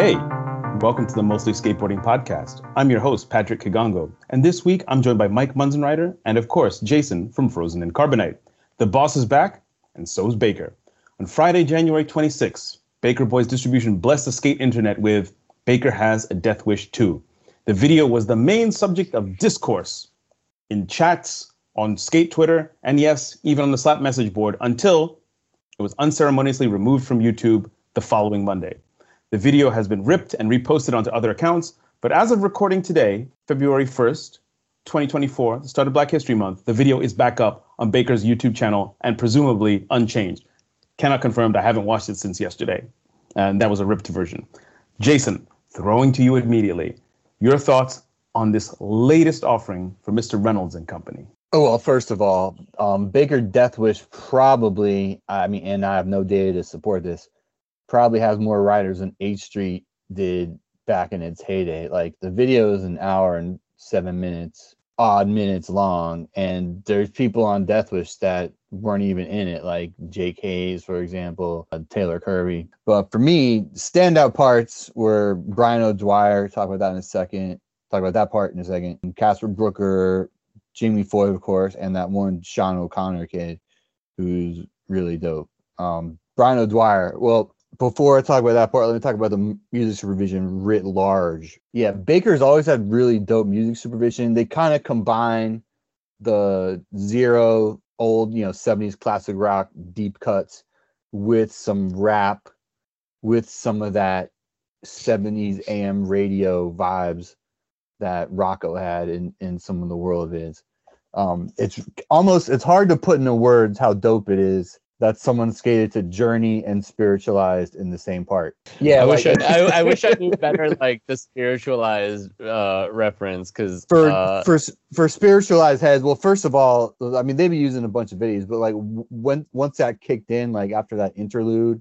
Hey, welcome to the Mostly Skateboarding Podcast. I'm your host, Patrick Kigongo, and this week I'm joined by Mike Munzenrider and, of course, Jason from Frozen in Carbonite. The boss is back, and so's Baker. On Friday, January 26th, Baker Boys Distribution blessed the skate internet with Baker Has a Death Wish 2. The video was the main subject of discourse in chats, on skate Twitter, and yes, even on the Slap message board until it was unceremoniously removed from YouTube the following Monday. The video has been ripped and reposted onto other accounts, but as of recording today, February 1st, 2024, the start of Black History Month, the video is back up on Baker's YouTube channel and presumably unchanged. Cannot confirm. I haven't watched it since yesterday. And that was a ripped version. Jason, throwing to you immediately, your thoughts on this latest offering for Mr. Reynolds and Company. Oh well, first of all, um, Baker Death Wish probably. I mean, and I have no data to support this probably has more riders than H Street did back in its heyday. Like the video is an hour and seven minutes, odd minutes long, and there's people on Death Wish that weren't even in it, like Jake Hayes, for example, uh, Taylor Kirby. But for me, standout parts were Brian O'Dwyer. Talk about that in a second. Talk about that part in a second. Casper Brooker, Jamie Foy, of course, and that one Sean O'Connor kid, who's really dope. Um, Brian O'Dwyer. Well, before I talk about that part, let me talk about the music supervision writ large. Yeah, Baker's always had really dope music supervision. They kind of combine the zero old, you know, 70s classic rock deep cuts with some rap, with some of that 70s AM radio vibes that Rocco had in, in some of the world of. Um, it's almost it's hard to put into words how dope it is that someone skated to Journey and Spiritualized in the same part. Yeah, I wish I, I, I, wish I knew better like the Spiritualized uh, reference because for uh, for for Spiritualized heads. Well, first of all, I mean they've been using a bunch of videos, but like when once that kicked in, like after that interlude,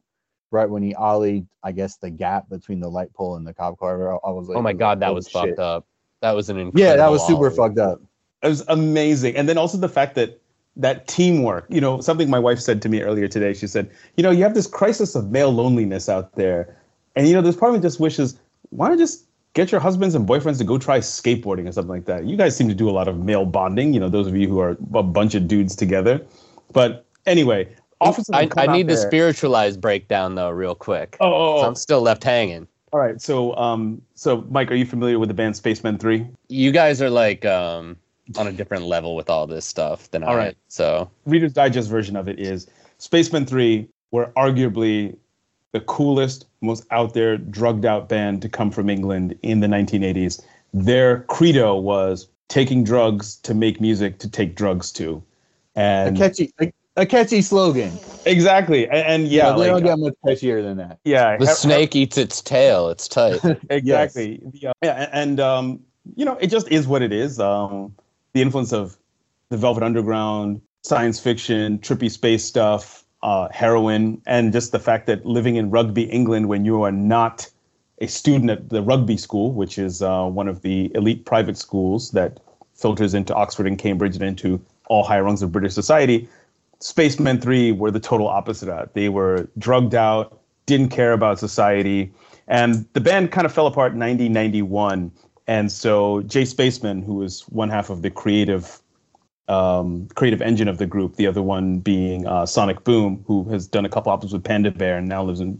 right when he ollied, I guess the gap between the light pole and the cop car, I, was like, oh my god, that was shit. fucked up. That was an incredible yeah, that was super ollie. fucked up. It was amazing, and then also the fact that that teamwork. You know, something my wife said to me earlier today. She said, you know, you have this crisis of male loneliness out there, and you know, there's part of me just wishes, why don't you just get your husbands and boyfriends to go try skateboarding or something like that. You guys seem to do a lot of male bonding. You know, those of you who are a bunch of dudes together. But anyway, I, I need the spiritualized breakdown though, real quick. Oh, oh, oh. So I'm still left hanging. All right, so um, so Mike, are you familiar with the band Spacemen Three? You guys are like um on a different level with all this stuff than all I. Right. So Reader's Digest version of it is Spacemen 3 were arguably the coolest, most out there, drugged out band to come from England in the 1980s. Their credo was taking drugs to make music to take drugs to. And a catchy a, a catchy slogan. Exactly. And, and yeah, no, they like, don't get much catchier than that. Yeah. The snake eats its tail. It's tight. exactly. Yes. Yeah, and um, you know, it just is what it is. Um, the influence of the Velvet Underground, science fiction, trippy space stuff, uh, heroin, and just the fact that living in Rugby, England, when you are not a student at the rugby school, which is uh, one of the elite private schools that filters into Oxford and Cambridge and into all higher rungs of British society, Spacemen 3 were the total opposite of that. They were drugged out, didn't care about society. And the band kind of fell apart in 1991 and so Jay Spaceman, who is one half of the creative um, creative engine of the group, the other one being uh, Sonic Boom, who has done a couple albums with Panda Bear and now lives in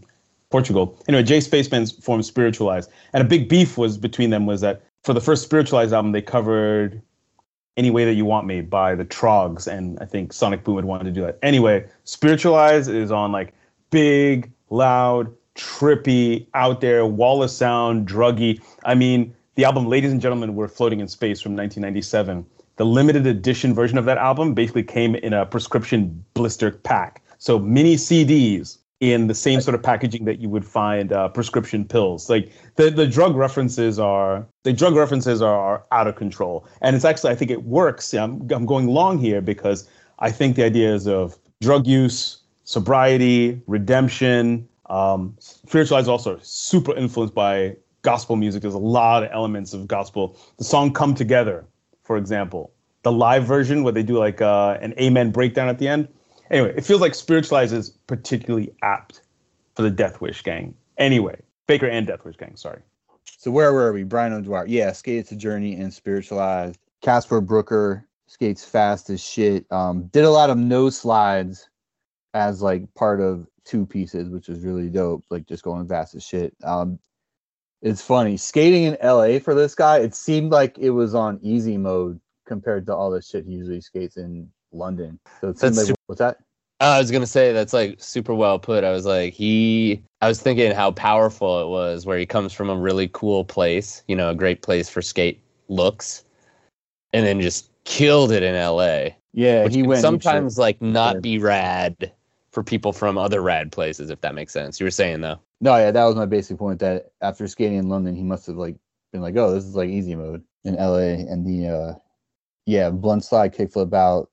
Portugal. Anyway, Jay Spaceman formed Spiritualized, and a big beef was between them was that for the first Spiritualized album, they covered "Any Way That You Want Me" by the Troggs, and I think Sonic Boom had wanted to do that. Anyway, Spiritualized is on like big, loud, trippy, out there, wall of sound, druggy. I mean the album Ladies and Gentlemen We're Floating in Space from 1997. The limited edition version of that album basically came in a prescription blister pack. So mini CDs in the same sort of packaging that you would find uh, prescription pills. Like the, the drug references are the drug references are, are out of control. And it's actually I think it works. I'm, I'm going long here because I think the ideas of drug use, sobriety, redemption, um, spiritualized also super influenced by gospel music. There's a lot of elements of gospel. The song "Come Together," for example, the live version where they do like uh, an amen breakdown at the end. Anyway, it feels like spiritualized is particularly apt for the Death Wish gang. Anyway, Baker and Death Wish Gang. Sorry. So where were we? Brian O'Dwyer. Yeah, skated a Journey and Spiritualized. Casper Brooker skates fast as shit. Um, did a lot of no slides as like part of two pieces, which was really dope. Like just going fast as shit. Um, it's funny skating in LA for this guy. It seemed like it was on easy mode compared to all the shit he usually skates in London. So it seemed That's like super- what's that? I was gonna say that's like super well put. I was like he. I was thinking how powerful it was, where he comes from a really cool place, you know, a great place for skate looks, and then just killed it in L.A. Yeah, he went sometimes like not Yeah. be rad for people from other rad places, if that makes sense. You were saying though. No, yeah, that was my basic point. That after skating in London, he must have like been like, "Oh, this is like easy mode in LA." And the uh, yeah, blunt slide kickflip out,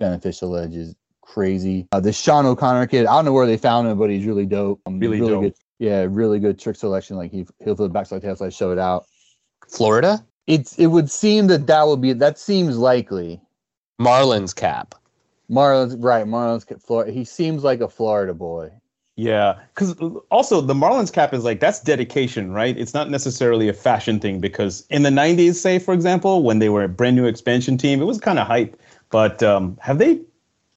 beneficial edge is crazy. Uh, this Sean O'Connor kid, I don't know where they found him, but he's really dope. Um, Really dope. good. Yeah, really good trick selection. Like he he'll flip the backside tail slide, show it out. Florida It's it would seem that that would be that seems likely. Marlins cap. Marlins, right? Marlins, Florida. He seems like a Florida boy. Yeah, because also the Marlins cap is like that's dedication, right? It's not necessarily a fashion thing because in the '90s, say for example, when they were a brand new expansion team, it was kind of hype. But um, have they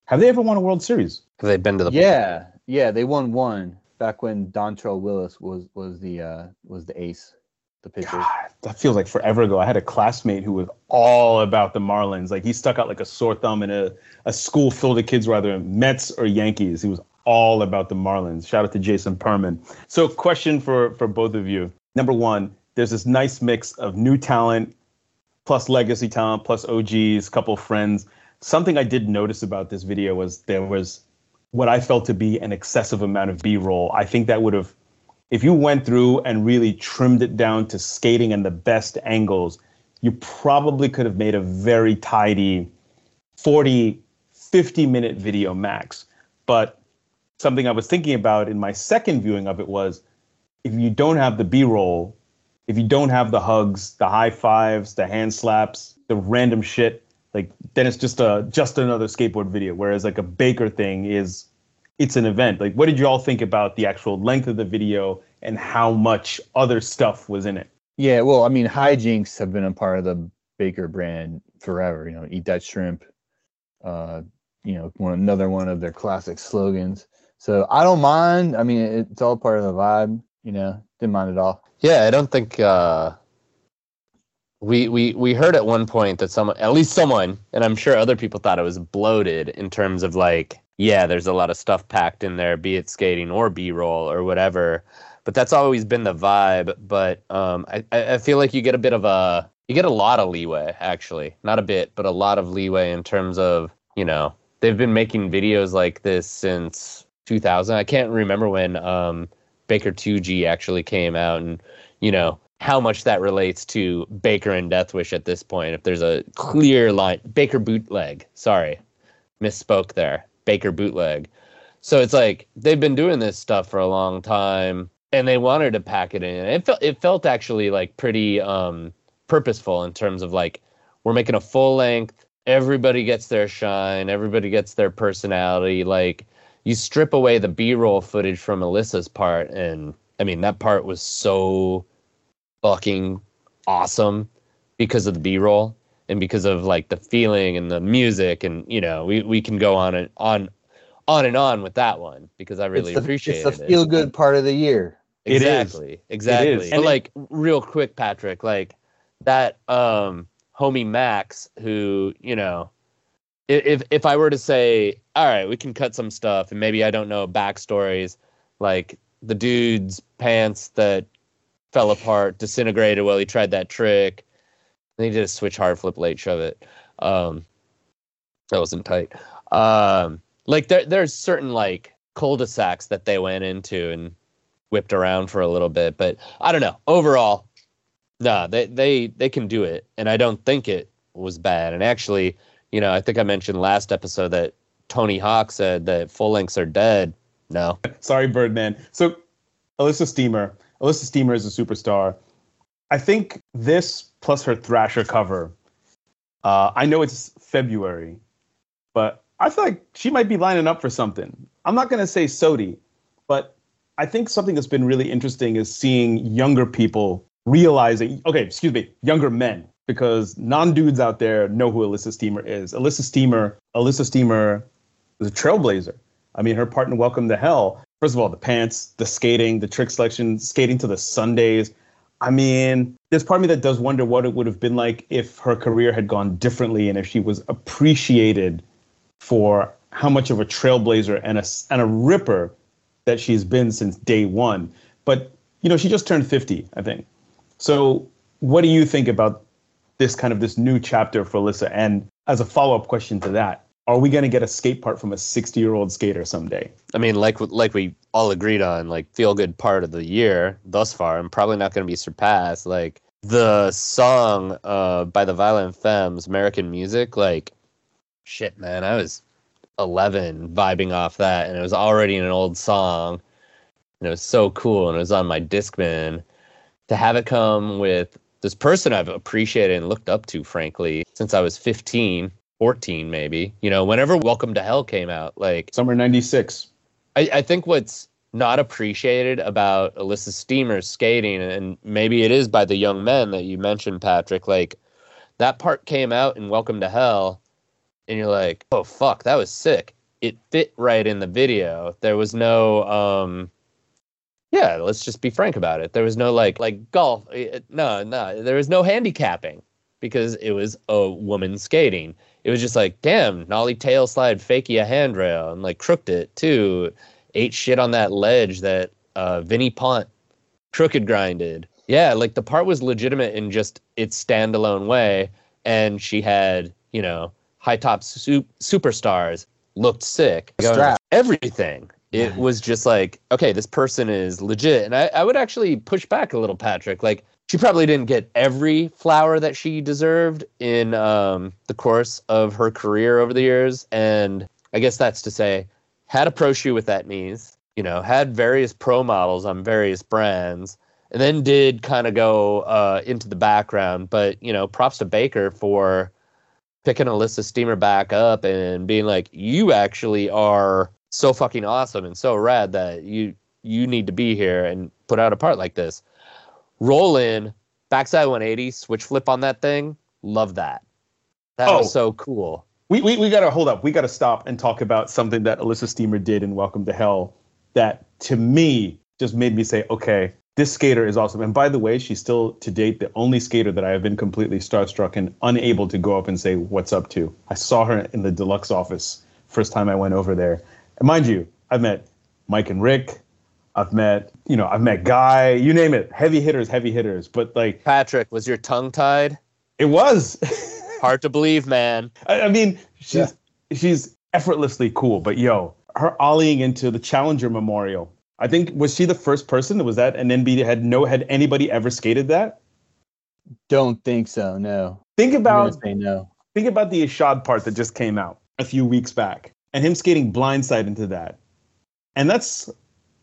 have they ever won a World Series? Have they been to the? Yeah, yeah, they won one back when Dontrelle Willis was was the uh was the ace, the pitcher. God, that feels like forever ago. I had a classmate who was all about the Marlins. Like he stuck out like a sore thumb in a, a school filled with kids, whether Mets or Yankees. He was all about the Marlins. Shout out to Jason Perman. So, question for for both of you. Number one, there's this nice mix of new talent plus legacy talent plus OGs, couple friends. Something I did notice about this video was there was what I felt to be an excessive amount of B-roll. I think that would have if you went through and really trimmed it down to skating and the best angles, you probably could have made a very tidy 40, 50 minute video max. But something I was thinking about in my second viewing of it was if you don't have the B roll, if you don't have the hugs, the high fives, the hand slaps, the random shit, like then it's just a just another skateboard video. Whereas like a Baker thing is it's an event. Like, what did you all think about the actual length of the video and how much other stuff was in it? Yeah, well, I mean, hijinks have been a part of the Baker brand forever. You know, eat that shrimp. Uh, you know, one another one of their classic slogans. So I don't mind. I mean, it's all part of the vibe. You know, didn't mind at all. Yeah, I don't think uh, we we we heard at one point that someone, at least someone, and I'm sure other people thought it was bloated in terms of like, yeah, there's a lot of stuff packed in there, be it skating or B-roll or whatever. But that's always been the vibe. But um, I I I feel like you get a bit of a you get a lot of leeway actually, not a bit, but a lot of leeway in terms of you know they've been making videos like this since 2000. I can't remember when um, Baker 2G actually came out, and you know how much that relates to Baker and Deathwish at this point. If there's a clear line, Baker bootleg. Sorry, misspoke there. Baker bootleg. So it's like they've been doing this stuff for a long time, and they wanted to pack it in. It felt it felt actually like pretty um, purposeful in terms of like we're making a full length. Everybody gets their shine. Everybody gets their personality. Like you strip away the B-roll footage from Elissa's part, and I mean that part was so fucking awesome because of the B-roll and because of like the feeling and the music, and you know we we can go on and on on and on with that one because I really it's the, appreciate It's the it. feel good part of the year. It is. Exactly. Exactly. is. But And like real quick, Patrick, like that um homie Max who, you know, i- if if I were to say, all right, we can cut some stuff and maybe I don't know backstories, like the dude's pants that fell apart, disintegrated while he tried that trick. And he did a switch hard flip late shove it. Um that wasn't tight. Um like there there's certain like cul-de-sacs that they went into and whipped around for a little bit. But I don't know. Overall, nah, they they they can do it, and I don't think it was bad. And actually, you know, I think I mentioned last episode that Tony Hawk said that full lengths are dead. No, Sorry, Birdman. So, Elissa Steamer. Elissa Steamer is a superstar. I think this plus her Thrasher cover. Uh, I know it's February, but I feel like she might be lining up for something. I'm not gonna say SOTY, but I think something that's been really interesting is seeing younger people realizing, okay, excuse me, younger men, because non-dudes out there know who Elissa Steamer is. Elissa Steamer, Elissa Steamer is a trailblazer. I mean, her part in Welcome to Hell, first of all, the pants, the skating, the trick selection, skating to the Sundays. I mean, there's part of me that does wonder what it would have been like if her career had gone differently and if she was appreciated for how much of a trailblazer and a, and a ripper that she's been since day one. But, you know, she just turned 50, I think. So what do you think about this kind of this new chapter for Elissa? And as a follow-up question to that, are we going to get a skate part from a 60 year old skater someday? I mean, like like we all agreed on, like feel good part of the year thus far, and probably not going to be surpassed. Like the song uh, by the Violent Femmes, American Music, like shit, man, I was 11 vibing off that, and it was already an old song, and it was so cool, and it was on my Discman. To have it come with this person I've appreciated and looked up to, frankly, since I was 15 14 maybe you know whenever welcome to hell came out like summer 96 I, I think what's not appreciated about Elissa steamer's skating and maybe it is by the young men that you mentioned patrick like that part came out in welcome to hell and you're like oh fuck that was sick. It fit right in the video. There was no um yeah let's just be frank about it there was no like like golf eh, no no there was no handicapping because it was a woman skating it was just like, damn, nollie tail slide, fakie a handrail, and like crooked it too. Ate shit on that ledge that uh, Vinnie Pont crooked grinded. Yeah, like the part was legitimate in just its standalone way, and she had you know high top su- superstars looked sick. Strap. Everything. It was just like, okay, this person is legit. And I, I would actually push back a little, Patrick. Like, she probably didn't get every flower that she deserved in um, the course of her career over the years. And I guess that's to say, had a pro shoe with Etnies, you know, had various pro models on various brands, and then did kind of go uh, into the background. But, you know, props to Baker for picking Elissa Steamer back up and being like, you actually are so fucking awesome and so rad that you you need to be here and put out a part like this roll in, backside 180, switch flip on that thing. Love that. That oh, was so cool. We, we, we got to hold up. We got to stop and talk about something that Elissa Steamer did in Welcome to Hell that to me just made me say, okay, this skater is awesome. And by the way, she's still to date the only skater that I have been completely starstruck and unable to go up and say what's up to. I saw her in the deluxe office first time I went over there. And mind you, I've met Mike and Rick, I've met, you know, I've met Guy, you name it, heavy hitters, heavy hitters. But like Patrick, was your tongue tied? It was. Hard to believe, man. I, I mean, she's yeah. she's effortlessly cool, but yo, her ollieing into the Challenger Memorial. I think was she the first person? Was that an NB had no had anybody ever skated that? Don't think so. No. Think about say no. Think about the Ishod part that just came out a few weeks back, and him skating blindside into that, and that's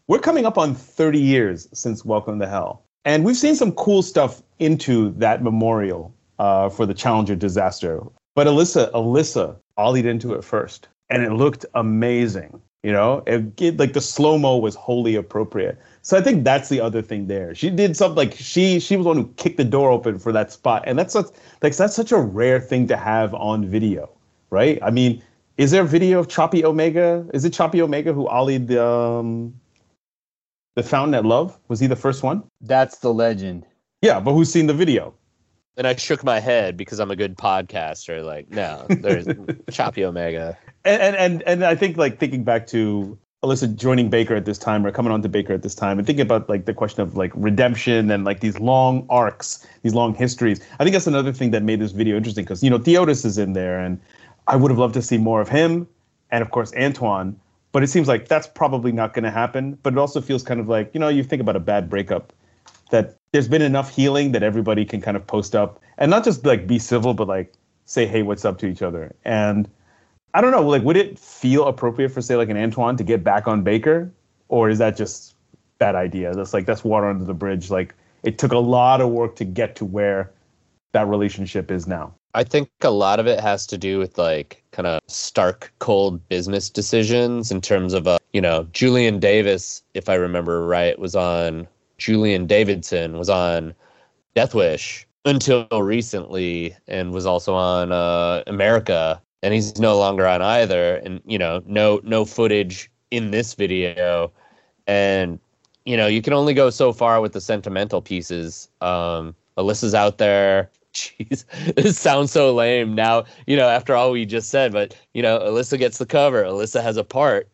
we're coming up on 30 years since Welcome to Hell. And we've seen some cool stuff into that memorial uh, for the Challenger disaster. But Elissa, Elissa ollied into it first, and it looked amazing. You know, it, it, like the slow mo was wholly appropriate. So I think that's the other thing there. She did something like she she was one who kicked the door open for that spot, and that's such, like that's such a rare thing to have on video, right? I mean, is there a video of Choppy Omega? Is it Choppy Omega who ollied the um, the Fountain at Love? Was he the first one? That's the legend. Yeah, but who's seen the video? And I shook my head because I'm a good podcaster. Like, no, there's Choppy Omega. And, and and and I think like thinking back to Elissa joining Baker at this time or coming on to Baker at this time and thinking about like the question of like redemption and like these long arcs, these long histories. I think that's another thing that made this video interesting because you know Theotis is in there and I would have loved to see more of him and of course Antoine. But it seems like that's probably not going to happen. But it also feels kind of like, you know, you think about a bad breakup, that there's been enough healing that everybody can kind of post up and not just like be civil, but like say, hey, what's up to each other. And I don't know, like, would it feel appropriate for, say, like an Antoine to get back on Baker? Or is that just bad idea? That's like, that's water under the bridge. Like, it took a lot of work to get to where that relationship is now. I think a lot of it has to do with like kind of stark, cold business decisions in terms of, uh, you know, Julian Davis, if I remember right, was on Julian Davidson was on Death Wish until recently and was also on uh, Emerica and he's no longer on either and you know no no footage in this video. And you know you can only go so far with the sentimental pieces. Um elissa's out there jeez this sounds so lame. Now you know after all we just said but you know elissa gets the cover. Elissa has a part.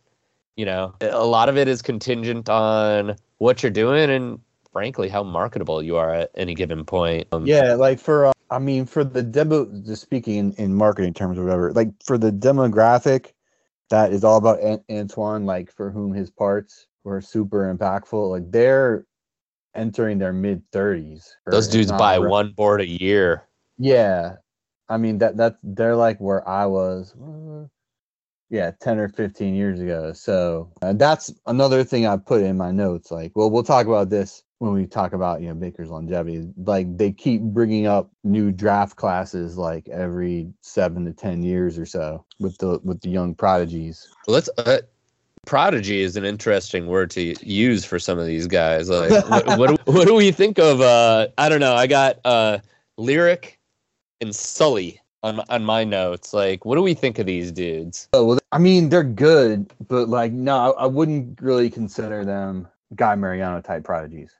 You know a lot of it is contingent on what you're doing and frankly how marketable you are at any given point. Um, Yeah, like for uh, I mean for the demo, just speaking in, in marketing terms or whatever, like for the demographic that is all about An- Antoine, like for whom his parts were super impactful, like they're entering their mid thirties. those dudes buy one board a year Yeah, I mean that that they're like where I was. uh, Yeah, ten or fifteen years ago. So uh, that's another thing I put in my notes. Like, well, we'll talk about this when we talk about you know Baker's longevity. Like they keep bringing up new draft classes like every seven to ten years or so with the with the young prodigies. Let's. Uh, prodigy is an interesting word to use for some of these guys. Like, what, what, do, what do we think of? Uh, I don't know. I got uh, lyric and Sully on on my notes. Like, what do we think of these dudes? Oh well, I mean they're good, but like no, I, I wouldn't really consider them Guy Mariano type prodigies.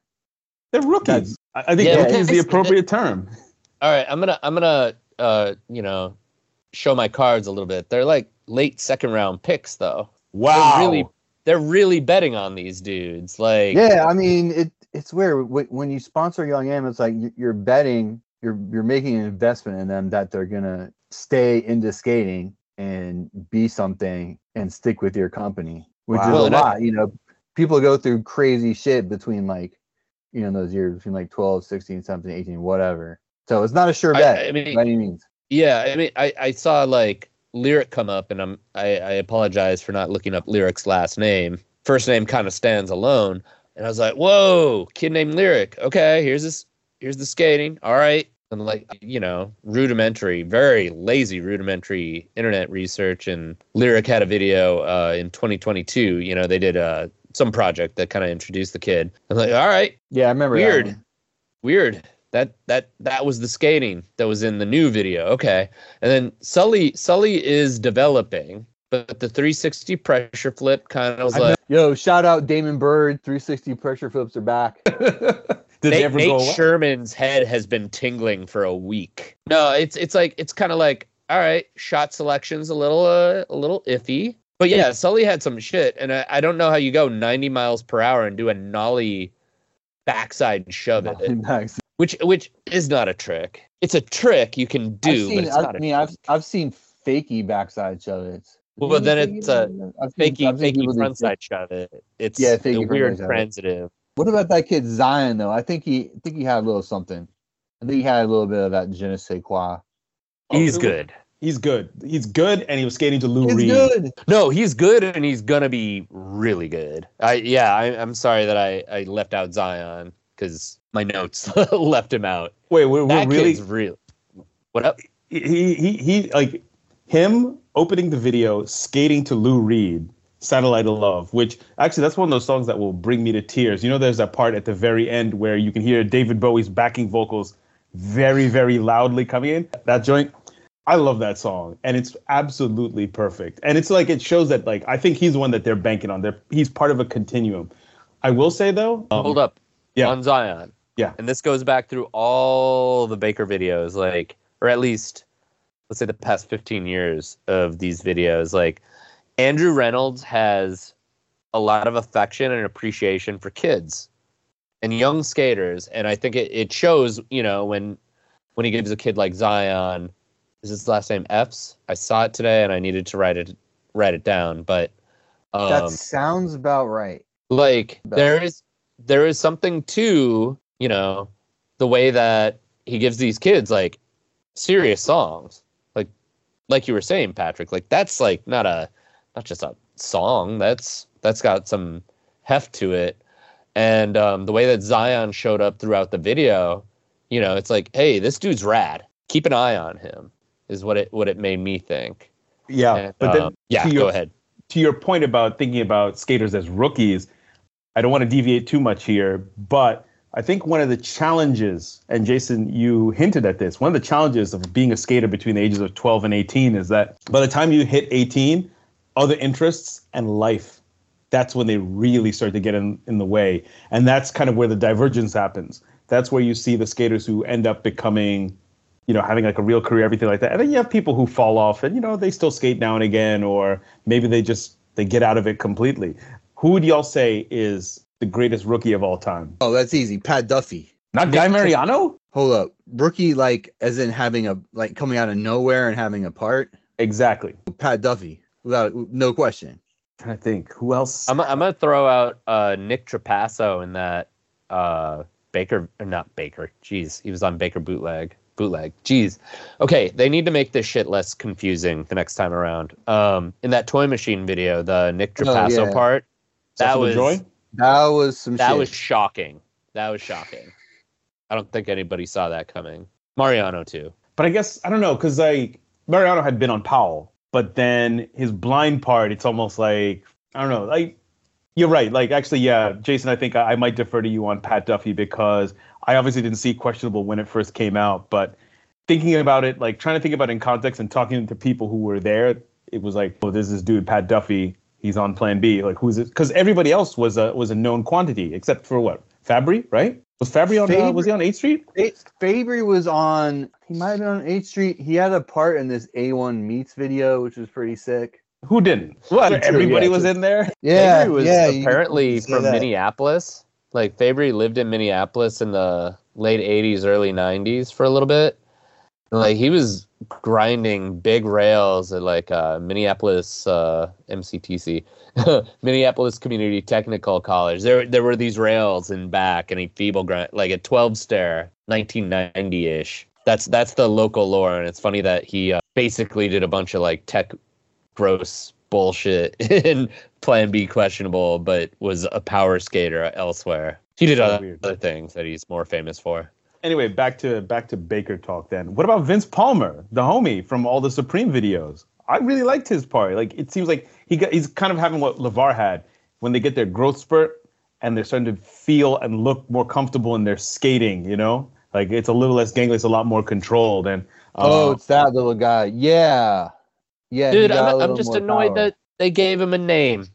They're rookies. I I think Yeah, rookie is the appropriate term. All right, I'm gonna I'm gonna uh, you know show my cards a little bit. They're like late second round picks though. Wow. They're really they're really betting on these dudes. Like, Yeah, I mean it. It's weird when you sponsor young M. It's like you- you're betting, you're you're making an investment in them that they're gonna stay into skating and be something and stick with your company, which Wow. is Well, a and I- lot. You know, people go through crazy shit between like, you know, those years between like 12, 16, 17, 18, whatever. So it's not a sure I- bet I mean- by any means. Yeah, I mean, I, I saw like lyric come up, and I'm I, I apologize for not looking up lyric's last name. First name kind of stands alone, and I was like, whoa, kid named lyric. Okay, here's this, here's the skating. All right, and like you know, rudimentary, very lazy rudimentary internet research. And lyric had a video uh, in 2022. You know, they did uh, some project that kind of introduced the kid. I'm like, all right, Yeah, I remember. that Weird. weird that that that was the skating that was in the new video. Okay. And then sully sully is developing but the 360 pressure flip kind of was I know- like Yo, shout out Damon Bird. 360 pressure flips are back. Did they nate, ever Nate sherman's head has been tingling for a week. No it's it's like it's kind of like all right shot selection's a little uh, a little iffy. But yeah sully had some shit and I, I don't know how you go 90 miles per hour and do a nollie backside shove it. Nice. Which which is not a trick. It's a trick you can do, I've seen, but it's I not a mean, I've I've seen fakey backside shove it. Well, but then it's uh, a I've seen- fakey I've seen people fakey frontside fake- shove it. It's Yeah, yeah, fakey the weird frontside shove transitive. What about that kid Zion though? I think he I think he had a little something. I think he had a little bit of that je ne sais quoi. He's Oh, good. He's good. He's good, and he was skating to Lou It's Reed. good. No, he's good, and he's gonna be really good. I yeah, I, I'm sorry that I I left out Zion because my notes left him out. Wait, we're, we're That really kid's real. What up? he he he like him opening the video skating to Lou Reed satellite of love which actually that's one of those songs that will bring me to tears you know there's that part at the very end where you can hear david bowie's backing vocals very very loudly coming in that joint i love that song and it's absolutely perfect and it's like it shows that like i think he's the one that they're banking on they're he's part of a continuum i will say though um, Hold up. yeah. On Zion. Yeah. And this goes back through all the Baker videos, like, or at least, let's say the past 15 years of these videos. Like, Andrew Reynolds has a lot of affection and appreciation for kids and young skaters. And I think it, it shows, you know, when when he gives a kid like Zion, is his last name Epps? I saw it today and I needed to write it write it down. But um, that sounds about right. like But- there is there is something to you know the way that he gives these kids like serious songs like like you were saying patrick like that's like not a not just a song that's that's got some heft to it and um, the way that zion showed up throughout the video you know it's like hey this dude's rad keep an eye on him. Is what it what it made me think. Yeah, And, but then um, yeah, your, go ahead. to your point about thinking about skaters as rookies, I don't want to deviate too much here, but I think one of the challenges, and Jason, you hinted at this, one of the challenges of being a skater between the ages of 12 and 18 is that by the time you hit 18, other interests and life, that's when they really start to get in, in the way. And that's kind of where the divergence happens. That's where you see the skaters who end up becoming you know, having like a real career, everything like that. And then you have people who fall off and, you know, they still skate now and again, or maybe they just, they get out of it completely. Who would y'all say is the greatest rookie of all time? Oh, that's easy. Pat Duffy. Not Guy Mariano? Hold up. Rookie, like, as in having a, like, coming out of nowhere and having a part. Exactly. Pat Duffy, without, no question. I think who else? I'm I'm gonna throw out uh, Nick Trapasso in that uh, Baker not Baker. Jeez, he was on Baker bootleg. Bootleg. Jeez. Okay, they need to make this shit less confusing the next time around. Um, in that toy machine video, the Nick Oh, Trapasso yeah. part, that Suffer the was joy? That was some that shit. was shocking. That was shocking. I don't think anybody saw that coming. Mariano too. But I guess I don't know because like Mariano had been on Powell, but then his blind part, it's almost like I don't know. Like you're right. Like actually, yeah, Jason, I think I, I might defer to you on Pat Duffy because I obviously didn't see questionable when it first came out, but thinking about it, like trying to think about it in context and talking to people who were there, it was like, oh, there's this dude Pat Duffy. He's on Plan B. Like who's it? Because everybody else was a was a known quantity except for what Fabry, right? Was Fabry on? Uh, was he on H Street? It, Fabry was on. He might have been on H Street. He had a part in this A1 Meets video, which was pretty sick. Who didn't? What? True, Everybody yeah, was true. in there. Yeah, Fabry was yeah. apparently from that. Minneapolis. Like Fabry lived in Minneapolis in the late '80s, early '90s for a little bit. Like he was grinding big rails at like uh, Minneapolis uh, MCTC, Minneapolis Community Technical College. There, there were these rails in back, and he feeble grind like a 12 stair, 1990 ish. That's that's the local lore, and it's funny that he uh, basically did a bunch of like tech gross bullshit in Plan B questionable, but was a power skater elsewhere. He did other, other things that he's more famous for. Anyway, back to back to Baker talk then. What about Vince Palmer, the homie from all the Supreme videos? I really liked his part. Like it seems like he got he's kind of having what LeVar had when they get their growth spurt and they're starting to feel and look more comfortable in their skating, you know? Like it's a little less gangly, it's a lot more controlled and Oh, uh, it's that little guy. Yeah. Yeah. Dude, got a I'm, I'm just annoyed power. that they gave him a name.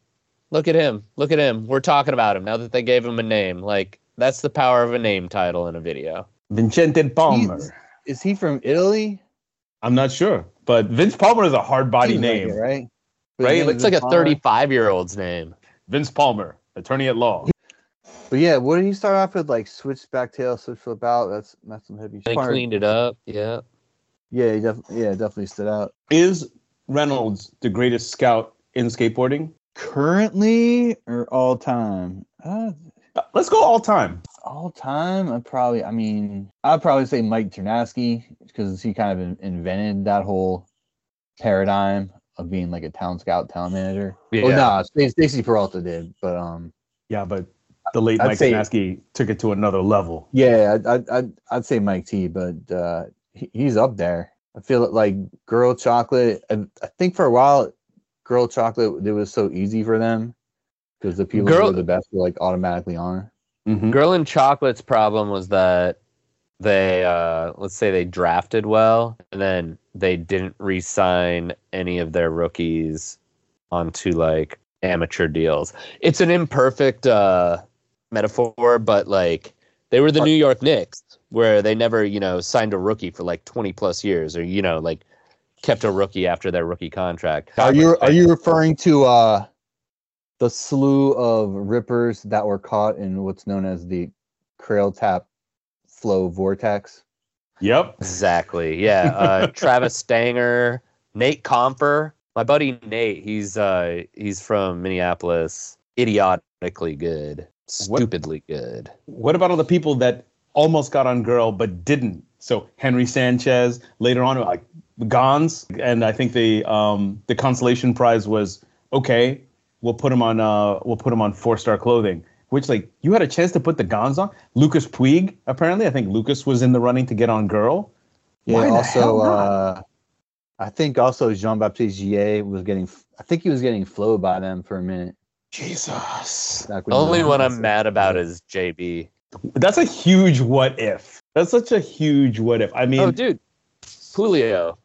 Look at him. Look at him. We're talking about him now that they gave him a name. Like that's the power of a name title in a video. Vincente Palmer. He's- Is he from Italy? I'm not sure. But Vince Palmer is a hard body Seems like name. it, right? Right? His name It's is like a 35 year old's name. Vince Palmer, attorney at law. But yeah, what did he start off with? Like switch back tail, switch flip out. That's that's some heavy. They Smart. cleaned it up. Yeah. Yeah, he def- yeah, definitely stood out. Is Reynolds the greatest scout in skateboarding? Currently or all time? Uh, Uh, Let's go all time. All time, I probably. I mean, I'd probably say Mike Ternasky because he kind of in- invented that whole paradigm of being like a town scout, town manager. Oh no, Stacy Stacy Peralta did, but um, Yeah, but the late I'd Mike say- Ternasky took it to another level. Yeah, I'd I'd, I'd, I'd say Mike T, but uh, he, he's up there. I feel like Girl Chocolate. I, I think for a while, Girl Chocolate it was so easy for them because the people Girl- who were the best were like automatically on. Mhm. Girl and Chocolate's problem was that they, uh, let's say they drafted well, and then they didn't re-sign any of their rookies onto like amateur deals. It's an imperfect uh, metaphor, but like they were the New York Knicks, where they never, you know, signed a rookie for like twenty plus years, or you know, like kept a rookie after their rookie contract. Are you are you referring to uh the slew of rippers that were caught in what's known as the Crail Tap Flow Vortex? Yep. Exactly. Yeah. Uh, Travis Stanger, Nate Comfer, my buddy Nate. He's uh, he's from Minneapolis. Idiotically good, What- stupidly good. What about all the people that almost got on Girl but didn't? So Henry Sanchez later on, like Gons, and I think the um, the consolation prize was okay. We'll put him on. Uh, we'll put him on four star clothing. Which like you had a chance to put the Gons on. Lucas Puig apparently. I think Lucas was in the running to get on Girl. Yeah. Why also, uh, I think also Jean Baptiste Gier was getting. I think he was getting flowed by them for a minute. Jesus. Back The when he only was one I'm mad about is JB. That's a huge what if. That's such a huge what if. I mean, oh, dude, Julio,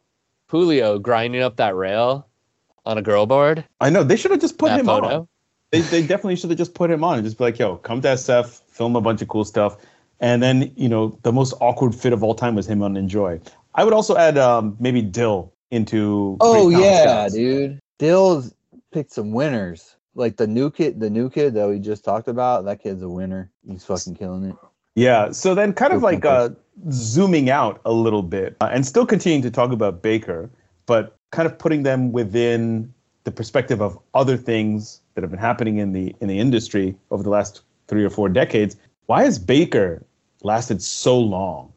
Julio grinding up that rail on a girl board. I know they should have just put that him photo. on. They, they definitely should have just put him on and just be like, yo, come to SF, film a bunch of cool stuff. And then, you know, the most awkward fit of all time was him on Enjoi. I would also add um, maybe Dill into. Oh yeah, Scouts. dude. Dill's picked some winners. Like the new kid, the new kid that we just talked about. That kid's a winner. He's fucking killing it. Yeah. So then, kind of like uh, zooming out a little bit uh, and still continuing to talk about Baker, but kind of putting them within the perspective of other things that have been happening in the in the industry over the last three or four decades. Why has Baker lasted so long?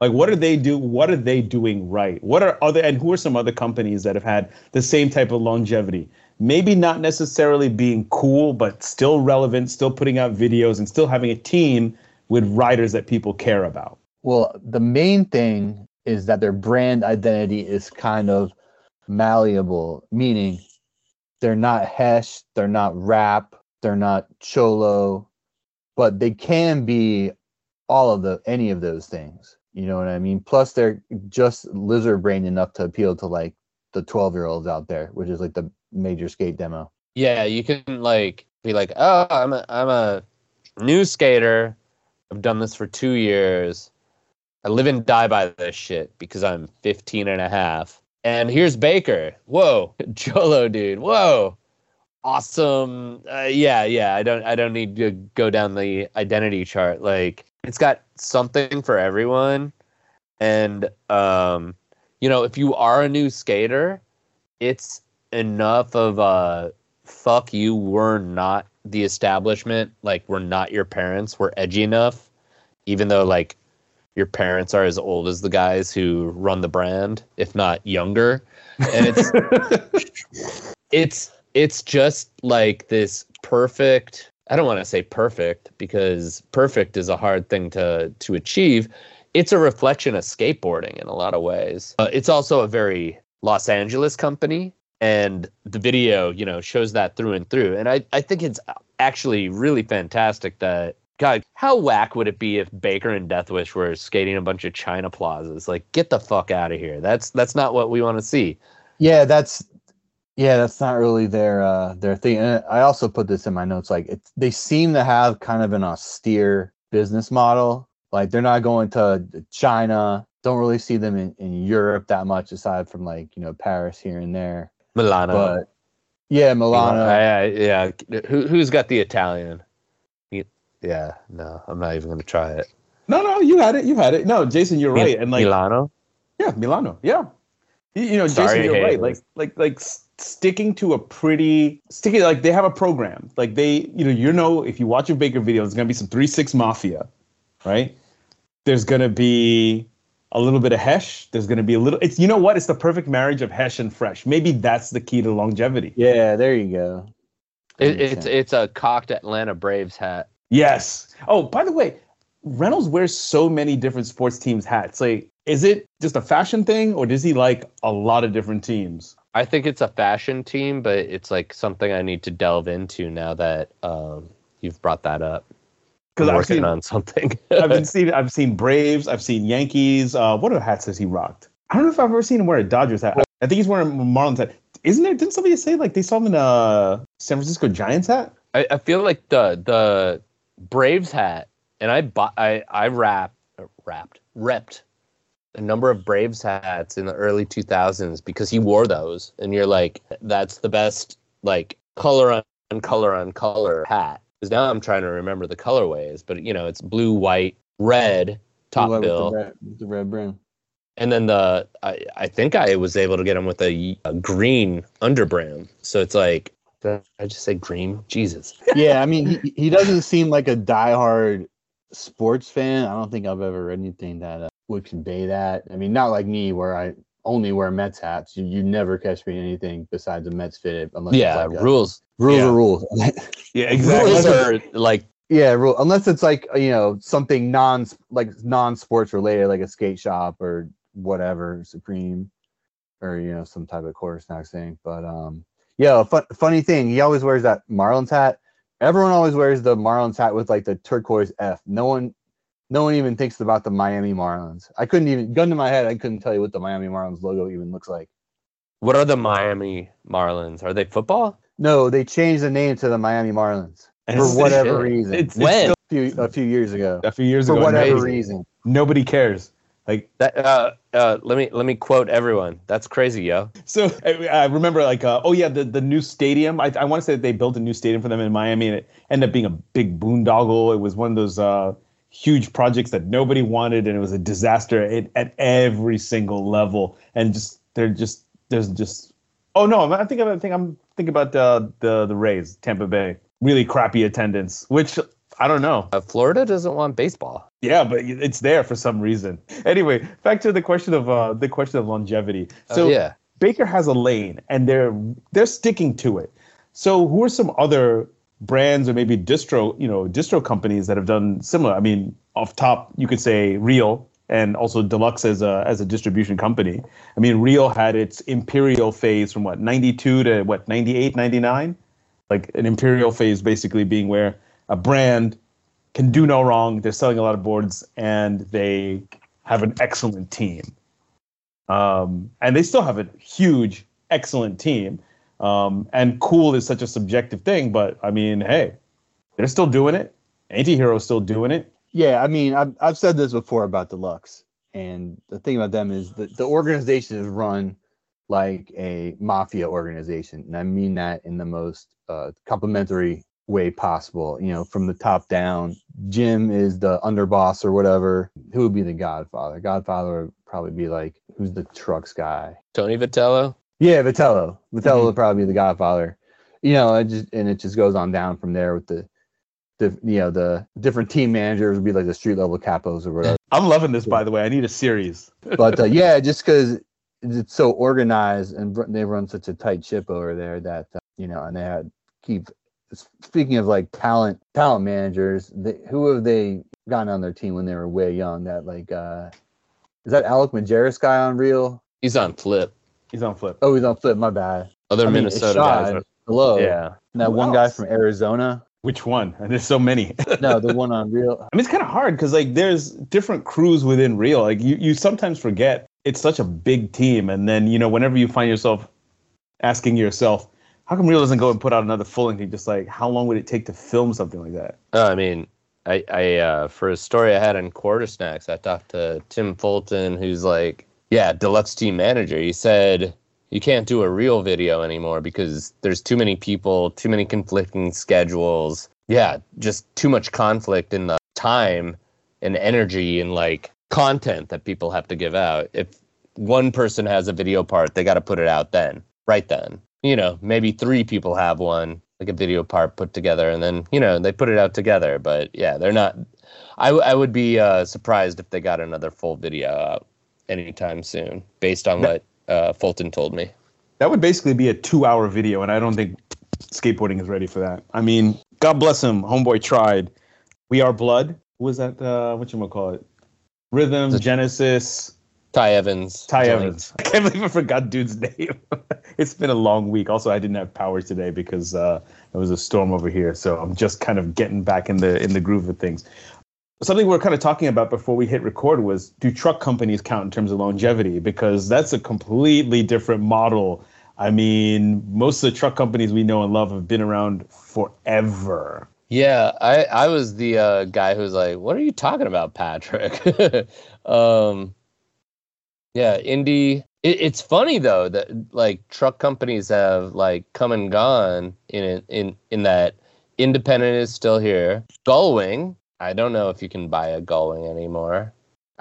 Like, what are they do? What are they doing right? What are other and who are some other companies that have had the same type of longevity? Maybe not necessarily being cool, but still relevant, still putting out videos, and still having a team with riders that people care about. Well, the main thing is that their brand identity is kind of malleable, meaning they're not Hesh, they're not rap, they're not cholo, but they can be all of the any of those things. You know what I mean? Plus, they're just lizard brain enough to appeal to like the 12 year olds out there, which is like the major skate demo. Yeah, you can like be like, oh, I'm a I'm a new skater. I've done this for two years. I live and die by this shit because I'm 15 and a half. And here's Baker. Whoa, Jolo dude. Whoa, awesome. Uh, yeah, yeah. I don't I don't need to go down the identity chart. Like it's got something for everyone. And um, you know, if you are a new skater, it's enough of a fuck you we're not the establishment like we're not your parents we're edgy enough even though like your parents are as old as the guys who run the brand if not younger. And it's it's it's just like this perfect i don't want to say perfect because perfect is a hard thing to to achieve. It's a reflection of skateboarding in a lot of ways. Uh, it's also a very los angeles company and the video you know shows that through and through. And i, I think it's actually really fantastic that god how whack would it be if baker and deathwish were skating a bunch of china plazas like get the fuck out of here that's that's not what we want to see Yeah, that's yeah, that's not really their uh their thing. And I also put this in my notes. Like it's they seem to have kind of an austere business model. Like they're not going to China. Don't really see them in, in Europe that much aside from like, you know, Paris here and there. milano But yeah, Milano. yeah, yeah Who, who's got the italian yeah no i'm not even gonna try it No, no, you had it. You had it. No, Jason, you're right. And like, milano yeah, Milano. Yeah. You, you know, Sorry, Jason, you're right. Like, like, like sticking to a pretty sticky. Like they have a program. Like they, you know, you know, if you watch a Baker video, there's gonna be some three six mafia, right? There's gonna be a little bit of Hesh. There's gonna be a little. It's you know what? It's the perfect marriage of Hesh and Fresh. Maybe that's the key to longevity. yeah, there you go. it, it's it's a cocked atlanta braves hat Yes. Oh, by the way, Reynolds wears so many different sports teams hats. Like, is it just a fashion thing, or does he like a lot of different teams? I think it's a fashion team, but it's like something I need to delve into now that um, you've brought that up. Because I'm I've working seen, on something. I've been seen, I've seen Braves, I've seen Yankees. Uh, what other hats has he rocked? I don't know if I've ever seen him wear a Dodgers hat. I think he's wearing a Marlins hat. Isn't there? Didn't somebody say like they saw him in a San Francisco Giants hat? I, I feel like the the Braves hat, and I bought I I wrapped wrapped repped a number of Braves hats in the early 2000s because he wore those, and you're like, that's the best like color on color on color hat. Because now I'm trying to remember the colorways, but you know it's blue, white, red top With the bill. red- with the red brim. And then the I, I think I was able to get him with a, a green underbrim. So it's like I just say green? Jesus. yeah, I mean, he, he doesn't seem like a diehard sports fan. I don't think I've ever read anything that uh, would convey that. I mean, not like me, where I only wear Mets hats. You, you never catch me in anything besides a Mets fitted. Unless Yeah, like a- rules. rules Yeah. are rules. Yeah, Rules are like yeah, rule unless it's like you know something non like non sports related, like a skate shop or whatever Supreme or you know some type of quarter snack thing. But um, yeah, fun, funny thing, he always wears that Marlins hat. Everyone always wears the Marlins hat with like the turquoise F. No one, no one even thinks about the Miami Marlins. I couldn't even gun to my head. I couldn't tell you what the Miami Marlins logo even looks like. What are the Miami Marlins? Are they football? No, they changed the name to the Miami Marlins And for whatever shit. reason. It's, it's When? a few, a few years ago. a few years For ago. For whatever crazy. reason. Nobody cares. Like That uh, uh, let me let me quote everyone. That's crazy, yo. so, I, I remember like uh, oh yeah, the the new stadium. I, I want to say that they built a new stadium for them in Miami, and it ended up being a big boondoggle. It was one of those uh, huge projects that nobody wanted, and it was a disaster at, at every single level. And just they're just there's just oh no, I think I think I'm thinking about uh, the the Rays, Tampa Bay. Really crappy attendance, which I don't know. Uh, Florida doesn't want baseball. Yeah, but it's there for some reason. Anyway, back to the question of uh, the question of longevity. So Oh, yeah, Baker has a lane, and they're they're sticking to it. So who are some other brands or maybe distro you know distro companies that have done similar? I mean, off top you could say Real and also Deluxe as a as a distribution company. I mean, Real had its imperial phase from what 92 to what 98, 99? Like an imperial phase basically being where a brand can do no wrong. They're selling a lot of boards and they have an excellent team. Um, and they still have a huge, excellent team. Um, and cool is such a subjective thing, but I mean, hey, they're still doing it. Antihero's still doing it. Yeah, I mean, I've I've said this before about Deluxe, and the thing about them is that the organization is run like a mafia organization, and I mean that in the most uh, complimentary way possible. You know, from the top down. Jim is the underboss or whatever. Who would be the Godfather? Godfather would probably be like, who's the trucks guy? Tony Vitello. Yeah, Vitello. Vitello Mhm. would probably be the Godfather. You know, it just and it just goes on down from there with the, the you know the different team managers would be like the street level capos or whatever. I'm loving this, by the way. I need a series. but uh, yeah, just because it's so organized and run- they run such a tight ship over there that uh, you know, and they had keep. Speaking of like talent, talent managers, they, who have they gotten on their team when they were way young? That like, uh is that Alec Majerus guy on Real? He's on Flip. He's on flip. Oh, he's on Flip. My bad. Other I mean, Minnesota guys. Ishad, Are, Hello. yeah. And that Who one guy from Arizona. Which one? And there's so many. No, the one on Real. I mean, it's kind of hard because like there's different crews within Real. Like you, you sometimes forget it's such a big team, and then you know whenever you find yourself asking yourself, how come Real doesn't go and put out another full length? Just like, how long would it take to film something like that? Oh, I mean, I, I uh, for a story I had on Quarter Snacks, I talked to Tim Fulton, who's like, yeah, deluxe team manager. He said you can't do a real video anymore because there's too many people, too many conflicting schedules. Yeah, just too much conflict in the time and energy and like content that people have to give out. If one person has a video part, they got to put it out then, right then. You know, maybe three people have one, like a video part put together, and then you know they put it out together. But yeah, they're not. I, w- I would be uh, surprised if they got another full video out anytime soon, based on what uh, Fulton told me. That would basically be a two-hour video, and I don't think skateboarding is ready for that. I mean, God bless him, homeboy tried. We Are Blood. Who was that? Uh, what you gonna call it? Rhythm, Genesis, Ty Evans. Ty joined. Evans. I can't believe I forgot dude's name. it's been a long week. Also, I didn't have power today because uh, there was a storm over here, so I'm just kind of getting back in the in the groove of things. Something we we're kind of talking about before we hit record was do truck companies count in terms of longevity? Because that's a completely different model. I mean, most of the truck companies we know and love have been around forever. Yeah, I I was the uh, guy who was like, "What are you talking about, Patrick?" um, yeah, Indy. It, it's funny though that like truck companies have like come and gone in in in that Independent is still here. Gullwing. I don't know if you can buy a Gullwing anymore.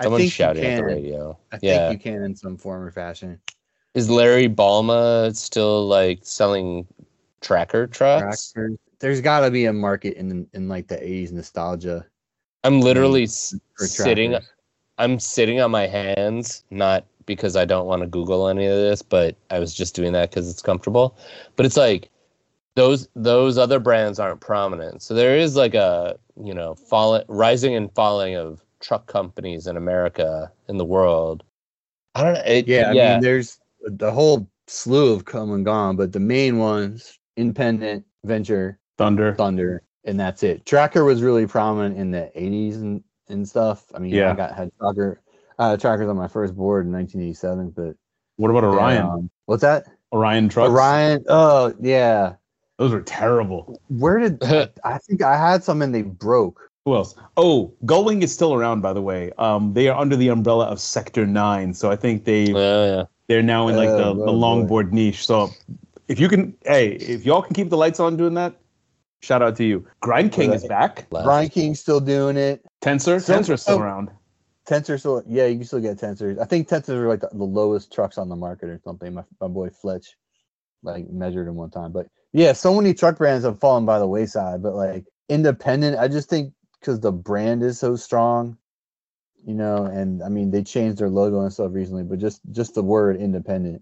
Someone's shouting at the radio. I think you can in some form or fashion. is Larry Balma still like selling tracker trucks? Tractors. There's got to be a market in in like the 80s nostalgia I'm literally s- sitting. tractors. I'm sitting on my hands, not because I don't want to Google any of this, but I was just doing that because it's comfortable. But it's like those those other brands aren't prominent, so there is like a you know falling, rising and falling of truck companies in America in the world. I don't know. It, Yeah, yeah, I mean, there's the whole slew of come and gone, but the main ones, independent, venture, Thunder. Thunder, and that's it. Tracker was really prominent in the 80s and, and stuff. I mean, Yeah. I got had tracker uh, trackers on my first board in 1987, but What about Orion? um, what's that? Orion trucks. Orion. Oh, yeah. Those were terrible. Where did I think I had some and they broke? Who else? Oh, Gullwing is still around, by the way. Um, they are under the umbrella of Sector Nine, so I think they Oh, yeah. they're now in like the, Oh, the longboard niche. So if you can, hey, if y'all can keep the lights on doing that, shout out to you. Grind King is back. Brian King's still doing it. Tensor, So- Tensor's still so- around. Tensor still, yeah, you can still get Tensors. I think Tensors are like the, the lowest trucks on the market or something. My, my boy Fletch like measured them one time, but yeah, so many truck brands have fallen by the wayside. But like independent, I just think because the brand is so strong, you know, and I mean they changed their logo and stuff recently, but just just the word independent.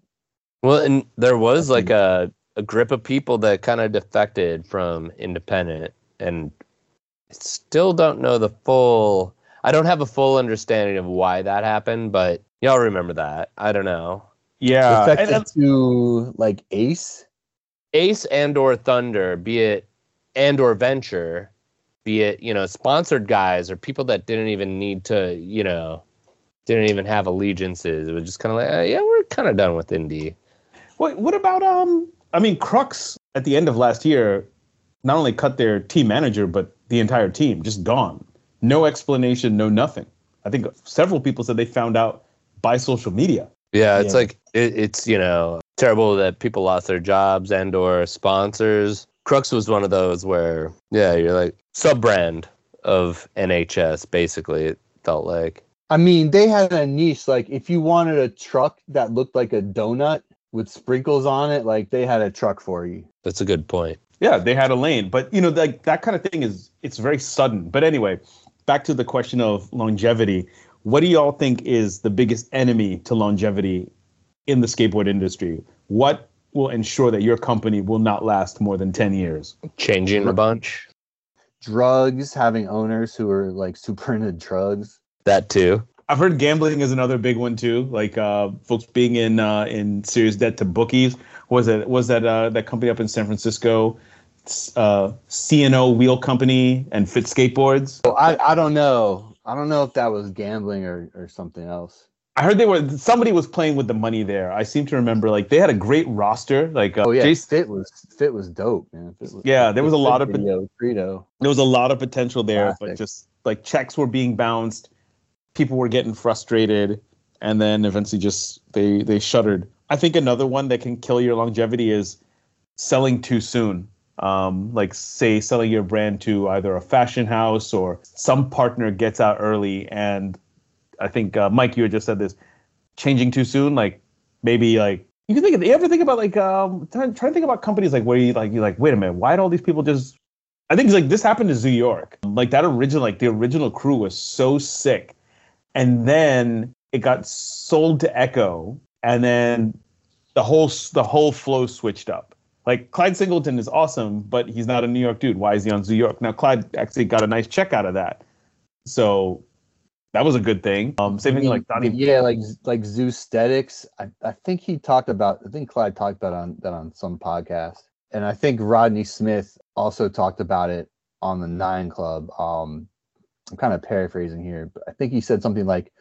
Well, and there was like a, a grip of people that kind of defected from independent, and still don't know the full. I don't have a full understanding of why that happened, but y'all remember that. I don't know. Yeah, and- Effective and- to like Ace. Ace and or Thunder, be it and or Venture, be it you know sponsored guys or people that didn't even need to you know didn't even have allegiances. It was just kind of like uh, yeah, we're kind of done with indie. What what about um? I mean, Krux at the end of last year, not only cut their team manager, but the entire team just gone. No explanation, no nothing. I think several people said they found out by social media. Yeah, it's Yeah. like it, it's you know terrible that people lost their jobs and or sponsors. Krux was one of those where yeah, you're like sub brand of NHS basically. It felt like I mean, they had a niche. Like, if you wanted a truck that looked like a donut with sprinkles on it, like they had a truck for you. that's a good point. Yeah, they had a lane, but you know, like that kind of thing is it's very sudden. But anyway, back to the question of longevity. What do y'all think is the biggest enemy to longevity in the skateboard industry? What will ensure that your company will not last more than 10 years? Changing a bunch. Drugs, having owners who are like super into drugs. That too. I've heard gambling is another big one too. Like uh, folks being in uh, in serious debt to bookies. Was it was that uh, that company up in San Francisco, uh, CNO Wheel Company and Fit Skateboards? So I, I don't know. I don't know if that was gambling or, or something else. I heard they were somebody was playing with the money there. I seem to remember like they had a great roster. Like uh, Oh yeah, Jason- Fit was Fit was dope, man. Was, Yeah, there was a lot of- video, Credo. there was a lot of potential there, but just like checks were being bounced, people were getting frustrated, and then eventually just they they shuttered. I think another one that can kill your longevity is selling too soon. Um, like say selling your brand to either a fashion house or some partner gets out early, and I think uh, Mike, you had just said this, changing too soon. Like maybe like you can think of you ever think about like um try, try to think about companies like where you like you like wait a minute why do all these people just I think it's like this happened to Zoo York. Like that original, like the original crew was so sick, and then it got sold to Ecko, and then the whole the whole flow switched up. Like Clyde Singleton is awesome, but he's not a New York dude. Why is he on New York? Now Clyde actually got a nice check out of that, so that was a good thing. Um, same thing like Donnie. Yeah, like like Zoosthetics. I, I think he talked about. I think Clyde talked about on that on some podcast, and I think Rodney Smith also talked about it on the Nine Club. Um, I'm kind of paraphrasing here, but I think he said something like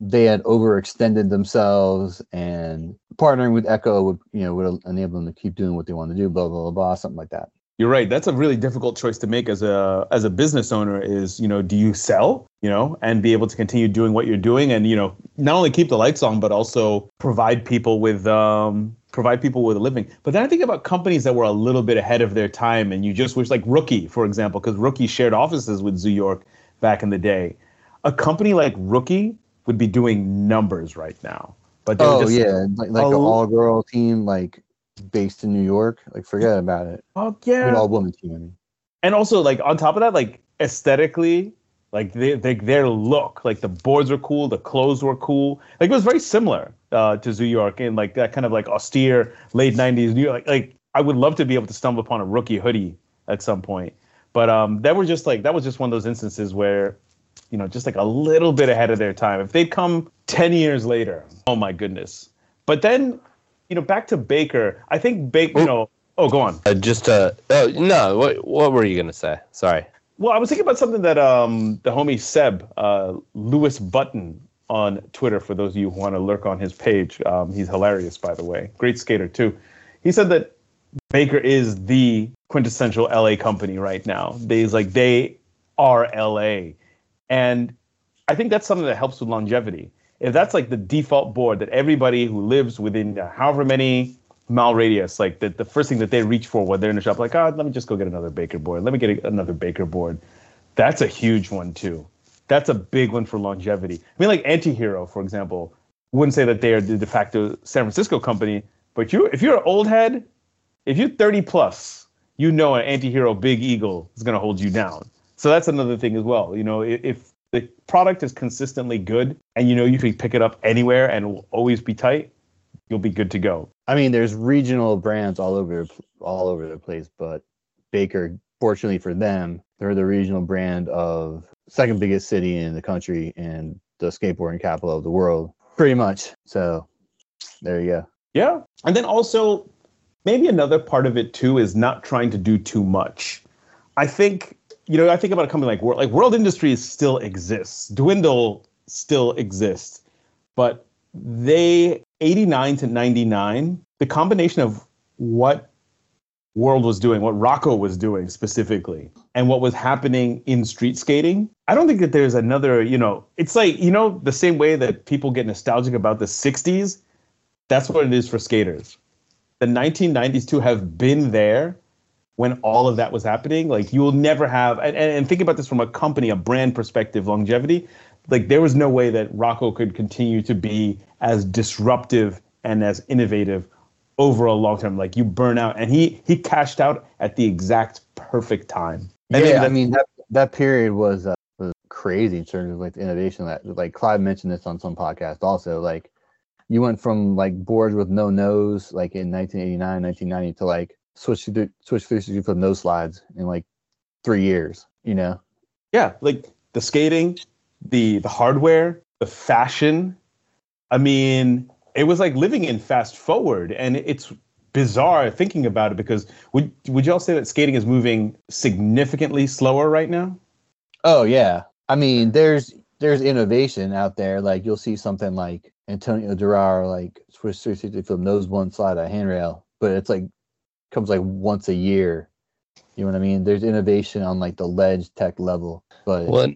they had overextended themselves and partnering with Ecko would you know would enable them to keep doing what they want to do. Blah blah blah, blah something like that. You're right. That's a really difficult choice to make as a as a business owner. Is you know, do you sell, you know, and be able to continue doing what you're doing, and you know, not only keep the lights on, but also provide people with um, provide people with a living. But then I think about companies that were a little bit ahead of their time, and you just wish, like Rookie, for example, because Rookie shared offices with Zoo York back in the day. A company like Rookie would be doing numbers right now. But Oh just, yeah, like like an Oh. all girl team, like based in New York. Like forget about it. oh I yeah, mean, all woman team. I mean. and also like on top of that, like aesthetically, like they, they their look, like the boards were cool, the clothes were cool. Like it was very similar uh, to Zoo York and like that kind of like austere late '90s New York. Like, like I would love to be able to stumble upon a rookie hoodie at some point, but um, that was just like that was just one of those instances where you know, just like a little bit ahead of their time. If they'd come 10 years later, oh my goodness. But then, you know, back to Baker, I think Baker, you know, oh, go on. Uh, just uh, oh no, what what were you gonna say? Sorry. Well, I was thinking about something that um, the homie Seb, uh, Lewis Button on Twitter, for those of you who want to lurk on his page. Um, he's hilarious, by the way. Great skater, too. He said that Baker is the quintessential LA company right now. They's like, they are LA. And I think that's something that helps with longevity. If that's like the default board that everybody who lives within however many mile radius, like the, the first thing that they reach for when they're in the shop, like, oh, let me just go get another Baker board. Let me get a, another Baker board. That's a huge one too. That's a big one for longevity. I mean, like Antihero, for example, wouldn't say that they are the de facto San Francisco company, but you, if you're an old head, if you're 30 plus, you know an Antihero Big Eagle is going to hold you down. So that's another thing as well. You know, if, the product is consistently good and you know you can pick it up anywhere and it will always be tight, you'll be good to go. I mean, there's regional brands all over all over the place, but Baker, fortunately for them, they're the regional brand of second biggest city in the country and the skateboarding capital of the world, pretty much. So there you go. Yeah, and then also maybe another part of it too is not trying to do too much. I think you know I think about a company like World, like World Industries still exists, Dwindle still exists, but they 89 to 99, the combination of what World was doing, what Rocco was doing specifically, and what was happening in street skating, I don't think that there's another, you know, it's like, you know, the same way that people get nostalgic about the 60s, that's what it is for skaters. The 1990s too have been there when all of that was happening. Like you will never have, and, and think about this from a company, a brand perspective, longevity like there was no way that Rocco could continue to be as disruptive and as innovative over a long term. Like you burn out, and he he cashed out at the exact perfect time. And yeah, I mean that that period was uh, was crazy in terms of like the innovation that like Clyde mentioned this on some podcast also like you went from like boards with no nose like in 1989 1990 to like switch to switch 360 for nose slides in like three years you know yeah like the skating the the hardware, the fashion. I mean, it was like living in fast forward, and it's bizarre thinking about it because would would y'all say that skating is moving significantly slower right now? Oh yeah, I mean, there's there's innovation out there. Like you'll see something like Antonio Durao like switch 360 from nose one slide a handrail, but it's like comes like once a year. You know what I mean? There's innovation on like the ledge tech level, but well,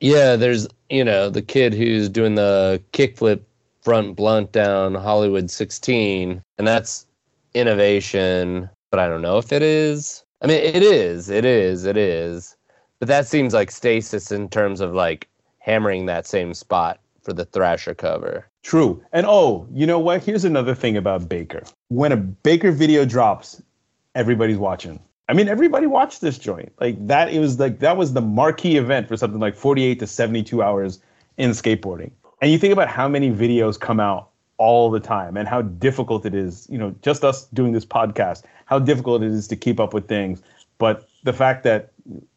yeah, there's you know the kid who's doing the kickflip front blunt down Hollywood 16, and that's innovation. But I don't know if it is. I mean, it is, it is, it is. But that seems like stasis in terms of like hammering that same spot for the Thrasher cover. True. And oh, you know what? Here's another thing about Baker. When a Baker video drops, everybody's watching. I mean, everybody watched this joint. Like that, it was like that was the marquee event for something like 48 to 72 hours in skateboarding. And you think about how many videos come out all the time and how difficult it is, you know, just us doing this podcast, how difficult it is to keep up with things. But the fact that,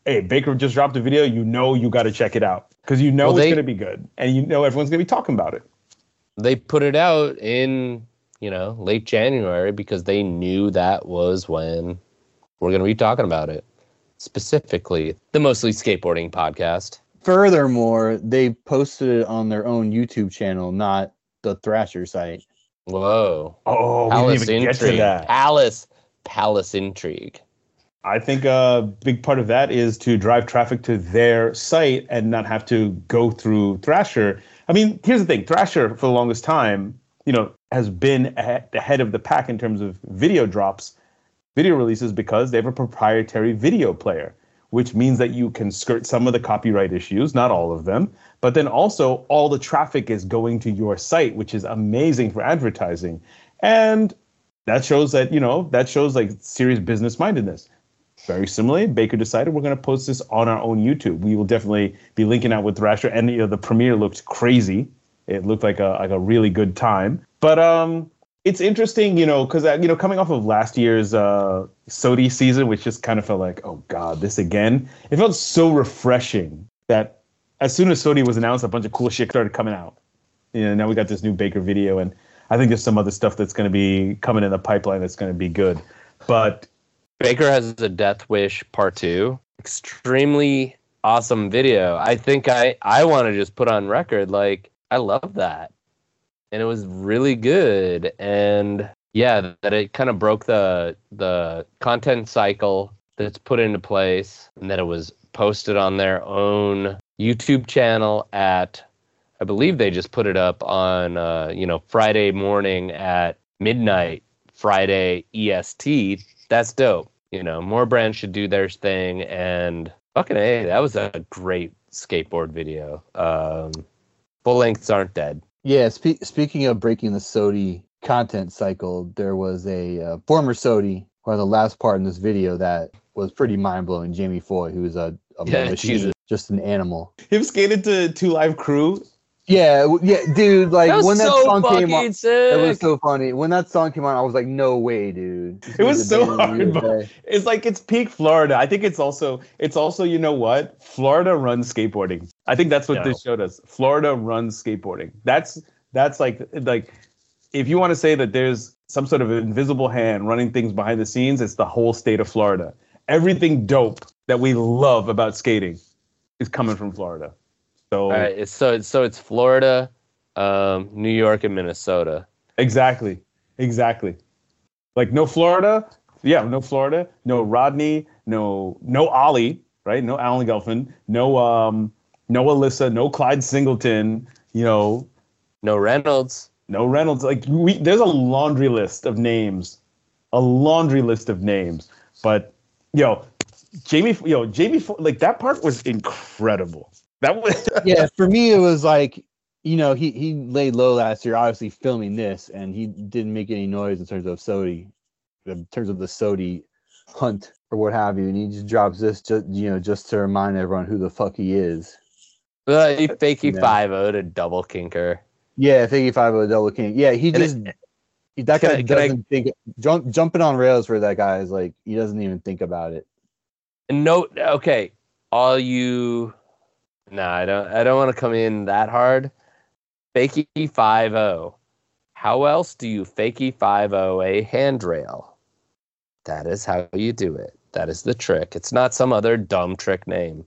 hey, Baker just dropped a video, you know, you got to check it out. Because you know well, it's going to be good. And you know everyone's going to be talking about it. They put it out in, you know, late January because they knew that was when we're going to be talking about it. Specifically the mostly skateboarding podcast. Furthermore they posted it on their own youtube channel not the thrasher site. Whoa. Oh palace we didn't even intrigue. get to that. Palace palace intrigue i think a big part of that is to drive traffic to their site and not have to go through thrasher i mean here's the thing thrasher for the longest time you know has been at the head of the pack in terms of video drops video releases because they have a proprietary video player, which means that you can skirt some of the copyright issues, not all of them, but then also all the traffic is going to your site, which is amazing for advertising. And that shows that, you know, that shows like serious business mindedness. Very similarly, Baker decided we're going to post this on our own YouTube. We will definitely be linking out with Thrasher, and you know, the premiere looked crazy. It looked like a like a really good time. But um, it's interesting, you know, because uh, you know, coming off of last year's uh, SOTY season, which just kind of felt like, oh god, this again. It felt so refreshing that as soon as SOTY was announced, a bunch of cool shit started coming out. You know, now we got this new Baker video, and I think there's some other stuff that's going to be coming in the pipeline that's going to be good. But Baker has a Death Wish Part Two. Extremely awesome video. I think I I want to just put on record like I love that, and it was really good. And yeah, that it kind of broke the the content cycle that's put into place, and that it was posted on their own YouTube channel at I believe they just put it up on uh, you know Friday morning at midnight Friday EST. That's dope. You know, more brands should do their thing and fucking a that was a great skateboard video. Um, full lengths aren't dead. Yeah, spe- speaking of breaking the SOTY content cycle, there was a uh, former SOTY, or the last part in this video that was pretty mind blowing. Jamie Foy, who's a, a Yeah, machine, Jesus. just an animal. him skated to Two Live Crew. Yeah, yeah, dude. Like That was when that so song fucking came on, sick. it was so funny. When that song came on, I was like, no way, dude. This It was so the band of the hard, USA. It's like it's peak Florida. I think it's also it's also you know what Florida runs skateboarding. I think that's what this showed us. Florida runs skateboarding. That's that's like like if you want to say that there's some sort of invisible hand running things behind the scenes, it's the whole state of Florida. Everything dope that we love about skating is coming from Florida. So All right, it's, so it's so it's Florida, um, New York, and Minnesota. Exactly. Exactly. Like no Florida. Yeah, no Florida. No Rodney. No no Ollie. Right. No Alan Gelfand. No um no Elissa. No Clyde Singleton. You know. No Reynolds. No Reynolds. Like we. There's a laundry list of names. A laundry list of names. But yo, Jamie. Yo, Jamie. Like that part was incredible. That was. yeah, for me, it was like, you know, he he laid low last year, obviously filming this, and he didn't make any noise in terms of SOTY, in terms of the SOTY hunt or what have you, and he just drops this, just you know, just to remind everyone who the fuck he is. Uh, he fakey Yeah. five o to double kinker. Yeah, Figgy Five O Double kink. Yeah, he And just that can guy I- can I- doesn't think jump, jumping on rails for that guy is like he doesn't even think about it. And no, okay, all you. No, I don't. I don't want to come in that hard. Fakey five o. How else do you fakey five o a handrail? That is how you do it. That is the trick. It's not some other dumb trick name.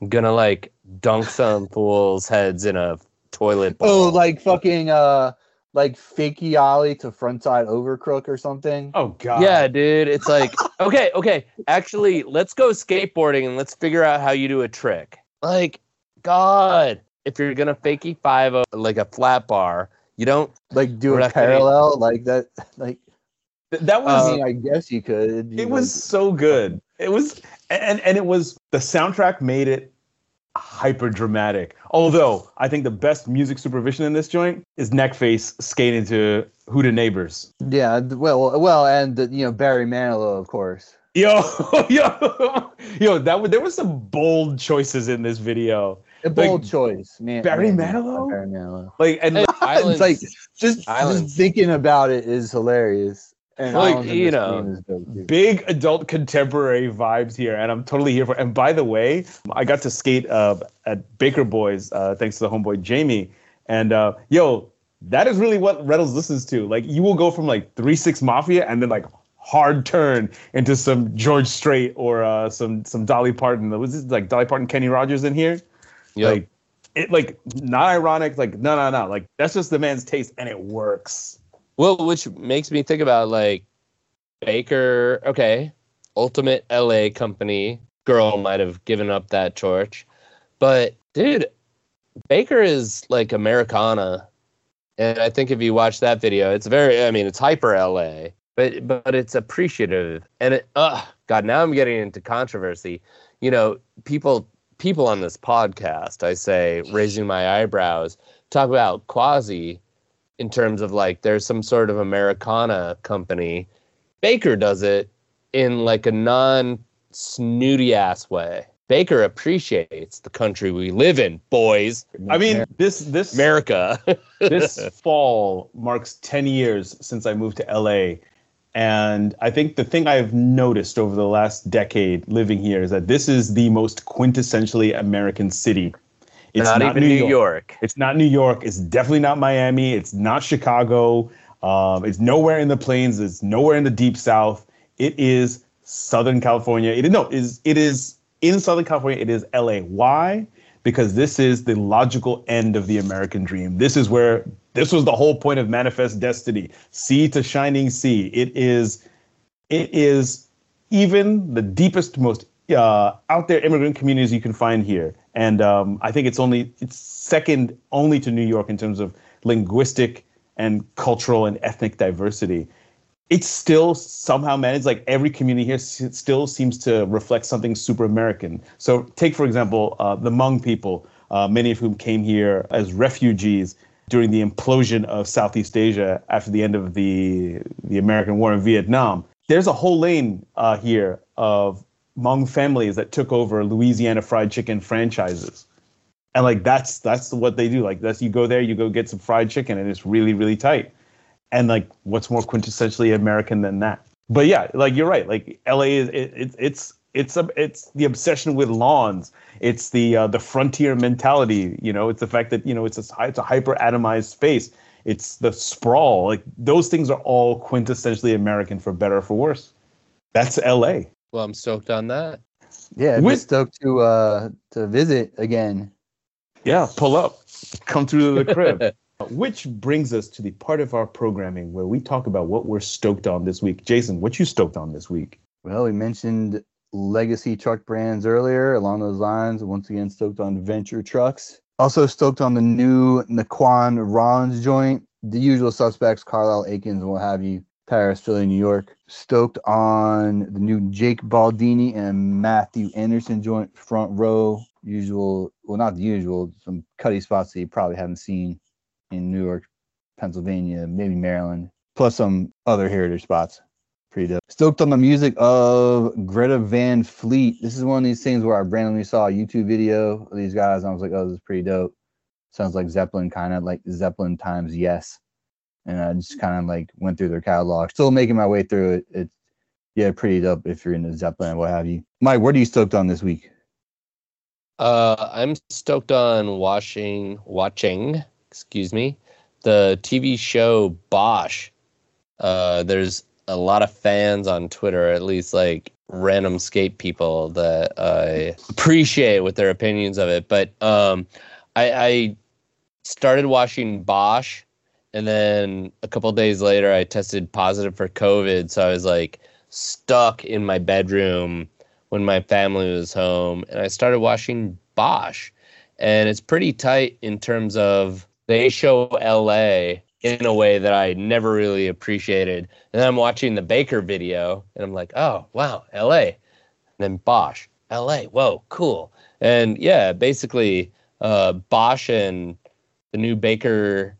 I'm gonna like dunk some fools' heads in a toilet bowl. Oh, like fucking uh, like fakey ollie to frontside overcrook or something. Oh God. Yeah, dude. It's like, okay, okay. Actually, let's go skateboarding and let's figure out how you do a trick. Like, God, if you're gonna fakey five o like a flat bar, you don't. Like do We're a parallel like that. Like Th- that was. I mean, I guess you could. you it know, was so good. It was, and and it was the soundtrack made it hyper dramatic. Although I think the best music supervision in this joint is Neckface skating to "Who the Neighbors." Yeah, well, well, and you know Barry Manilow, of course. Yo, yo, yo! That was, there were some bold choices in this video. A bold choice, man. Barry man, Manilow? Barry Manilow. Like, and Hey, Islands, It's like just, Islands. just thinking about it is hilarious. And Like, you know, game is dope, too. big adult contemporary vibes here, and I'm totally here for. It. And by the way, I got to skate uh, at Baker Boys uh, thanks to the homeboy Jamie. And uh, yo, that is really what Reynolds listens to. Like, you will go from like Three Six Mafia and then like hard turn into some George Strait or uh, some some Dolly Parton. Was this like Dolly Parton, Kenny Rogers in here? Yep. Like, it like not ironic. Like, no, no, no. Like that's just the man's taste, and it works. well, which makes me think about like Baker. Okay, Ultimate LA Company girl might have given up that torch, but dude, Baker is like Americana, and I think if you watch that video, it's very. I mean, it's hyper LA, but but it's appreciative, and it. Ugh, God, now I'm getting into controversy. You know, people people on this podcast, I say, raising my eyebrows, talk about Quasi in terms of like there's some sort of Americana company. Baker does it in like a non snooty ass way. Baker appreciates the country we live in, boys. I mean, this this America. this fall marks 10 years since I moved to LA. And I think the thing I've noticed over the last decade living here is that this is the most quintessentially American city. It's not, even New York. York. It's not New York. It's definitely not Miami. It's not Chicago. Um, it's nowhere in the plains. It's nowhere in the deep south. It is Southern California. It no, is it is in Southern California. It is LA. Why? Because this is the logical end of the American dream. This is where this was the whole point of Manifest Destiny. Sea to shining sea. It is, it is even the deepest, most uh, out there immigrant communities you can find here. And um, I think it's only it's second only to New York in terms of linguistic and cultural and ethnic diversity. It's still somehow managed like every community here still seems to reflect something super American. So take for example uh, the Hmong people, uh, many of whom came here as refugees during the implosion of Southeast Asia after the end of the the American War in Vietnam. There's a whole lane uh, here of Hmong families that took over Louisiana fried chicken franchises. And like that's that's what they do. Like that's you go there, you go get some fried chicken, and it's really really tight. And like, what's more quintessentially American than that? But yeah, like you're right. Like LA is it, it it's it's a, it's the obsession with lawns. It's the uh, the frontier mentality. You know, it's the fact that you know it's a it's a hyper atomized space. It's the sprawl. Like those things are all quintessentially American for better or for worse. That's LA. Well, I'm stoked on that. Yeah, we're stoked to uh to visit again. Yeah, pull up, come through the crib. Which brings us to the part of our programming where we talk about what we're stoked on this week. Jason, what you stoked on this week? Well, we mentioned legacy truck brands earlier. Along those lines, once again, stoked on Venture Trucks. Also stoked on the new Naquan Rollins joint. The usual suspects, Carlisle Aikens, what have you. Paris, Philly, New York. Stoked on the new Jake Baldini and Matthew Anderson joint front row. Usual, well, not the usual, some cutty spots that you probably haven't seen in New York, Pennsylvania, maybe Maryland, plus some other heritage spots. Pretty dope. Stoked on the music of Greta Van Fleet. This is one of these things where I randomly saw a YouTube video of these guys and I was like, oh, this is pretty dope. Sounds like Zeppelin, kind of like Zeppelin times yes and I just kind of like went through their catalog. Still making my way through it. It's yeah, pretty dope if you're into Zeppelin what have you. Mike, what are you stoked on this week? Uh, I'm stoked on watching watching, excuse me, the TV show Bosch. Uh, there's a lot of fans on Twitter, at least like random skate people that I appreciate with their opinions of it. But um, I, I started watching Bosch and then a couple days later i tested positive for covid so i was like stuck in my bedroom when my family was home and i started watching bosch and it's pretty tight in terms of they show la in a way that i never really appreciated and i'm watching the baker video and i'm like oh wow la and then bosch la whoa cool and yeah basically uh, bosch and the new baker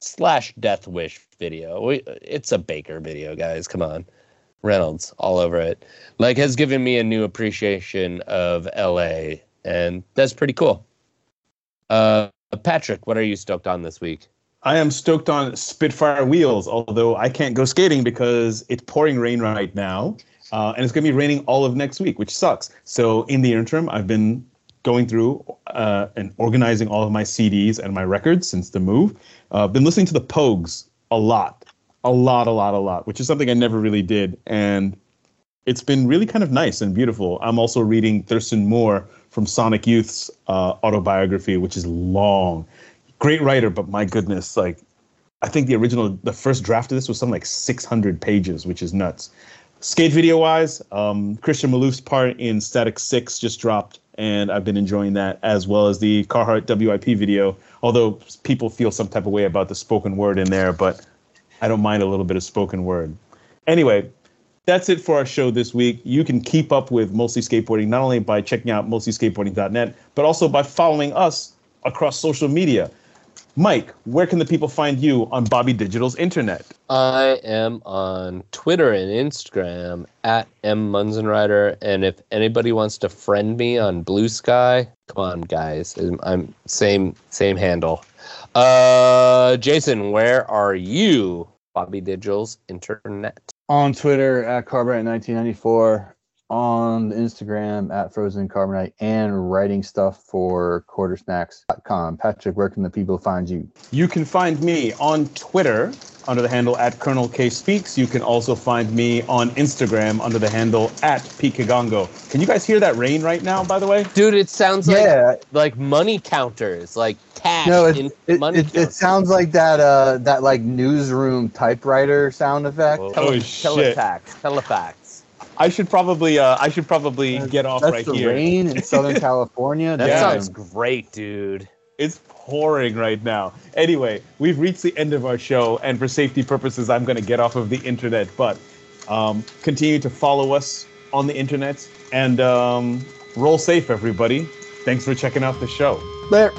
slash Death Wish video. We, it's a Baker video, guys. Come on. Reynolds all over it. Like has given me a new appreciation of LA, and that's pretty cool. Uh, Patrick, what are you stoked on this week? I am stoked on Spitfire wheels, although I can't go skating because it's pouring rain right now. Uh, and it's going to be raining all of next week, which sucks. So in the interim, I've been going through uh, and organizing all of my CDs and my records since the move. Uh, been listening to the Pogues a lot, a lot, a lot, a lot, which is something I never really did, and it's been really kind of nice and beautiful. I'm also reading Thurston Moore from Sonic Youth's uh, autobiography, which is long. Great writer, but my goodness, like I think the original, the first draft of this was something like 600 pages, which is nuts. Skate video wise, um, Christian Malouf's part in Static Six just dropped and I've been enjoying that as well as the Carhartt WIP video. Although people feel some type of way about the spoken word in there, but I don't mind a little bit of spoken word. Anyway, that's it for our show this week. You can keep up with Mostly Skateboarding not only by checking out mostlyskateboarding.net, but also by following us across social media. Mike, where can the people find you on Bobby Digital's internet? I am on Twitter and Instagram at M Munzenrider. And if anybody wants to friend me on Blue Sky, come on, guys. I'm same same handle. Uh, Jason, where are you? Bobby Digital's internet. On Twitter at Carbrite1994. On Instagram at Frozen Carbonite and writing stuff for quartersnacks.com. Patrick, where can the people find you? You can find me on Twitter under the handle at Colonel K Speaks. You can also find me on Instagram under the handle at Pikagongo. Can you guys hear that rain right now, by the way? Dude, it sounds like yeah, like money counters, like cash no, it, in it, money it, it sounds like that uh that like newsroom typewriter sound effect. Whoa. Oh, shit. telefax, telefax. I should probably uh, I should probably get off That's right the here. rain in Southern California. That Yeah. sounds great, dude. It's pouring right now. Anyway, we've reached the end of our show, and for safety purposes, I'm going to get off of the internet. But um, continue to follow us on the internet and um, roll safe, everybody. Thanks for checking out the show. There.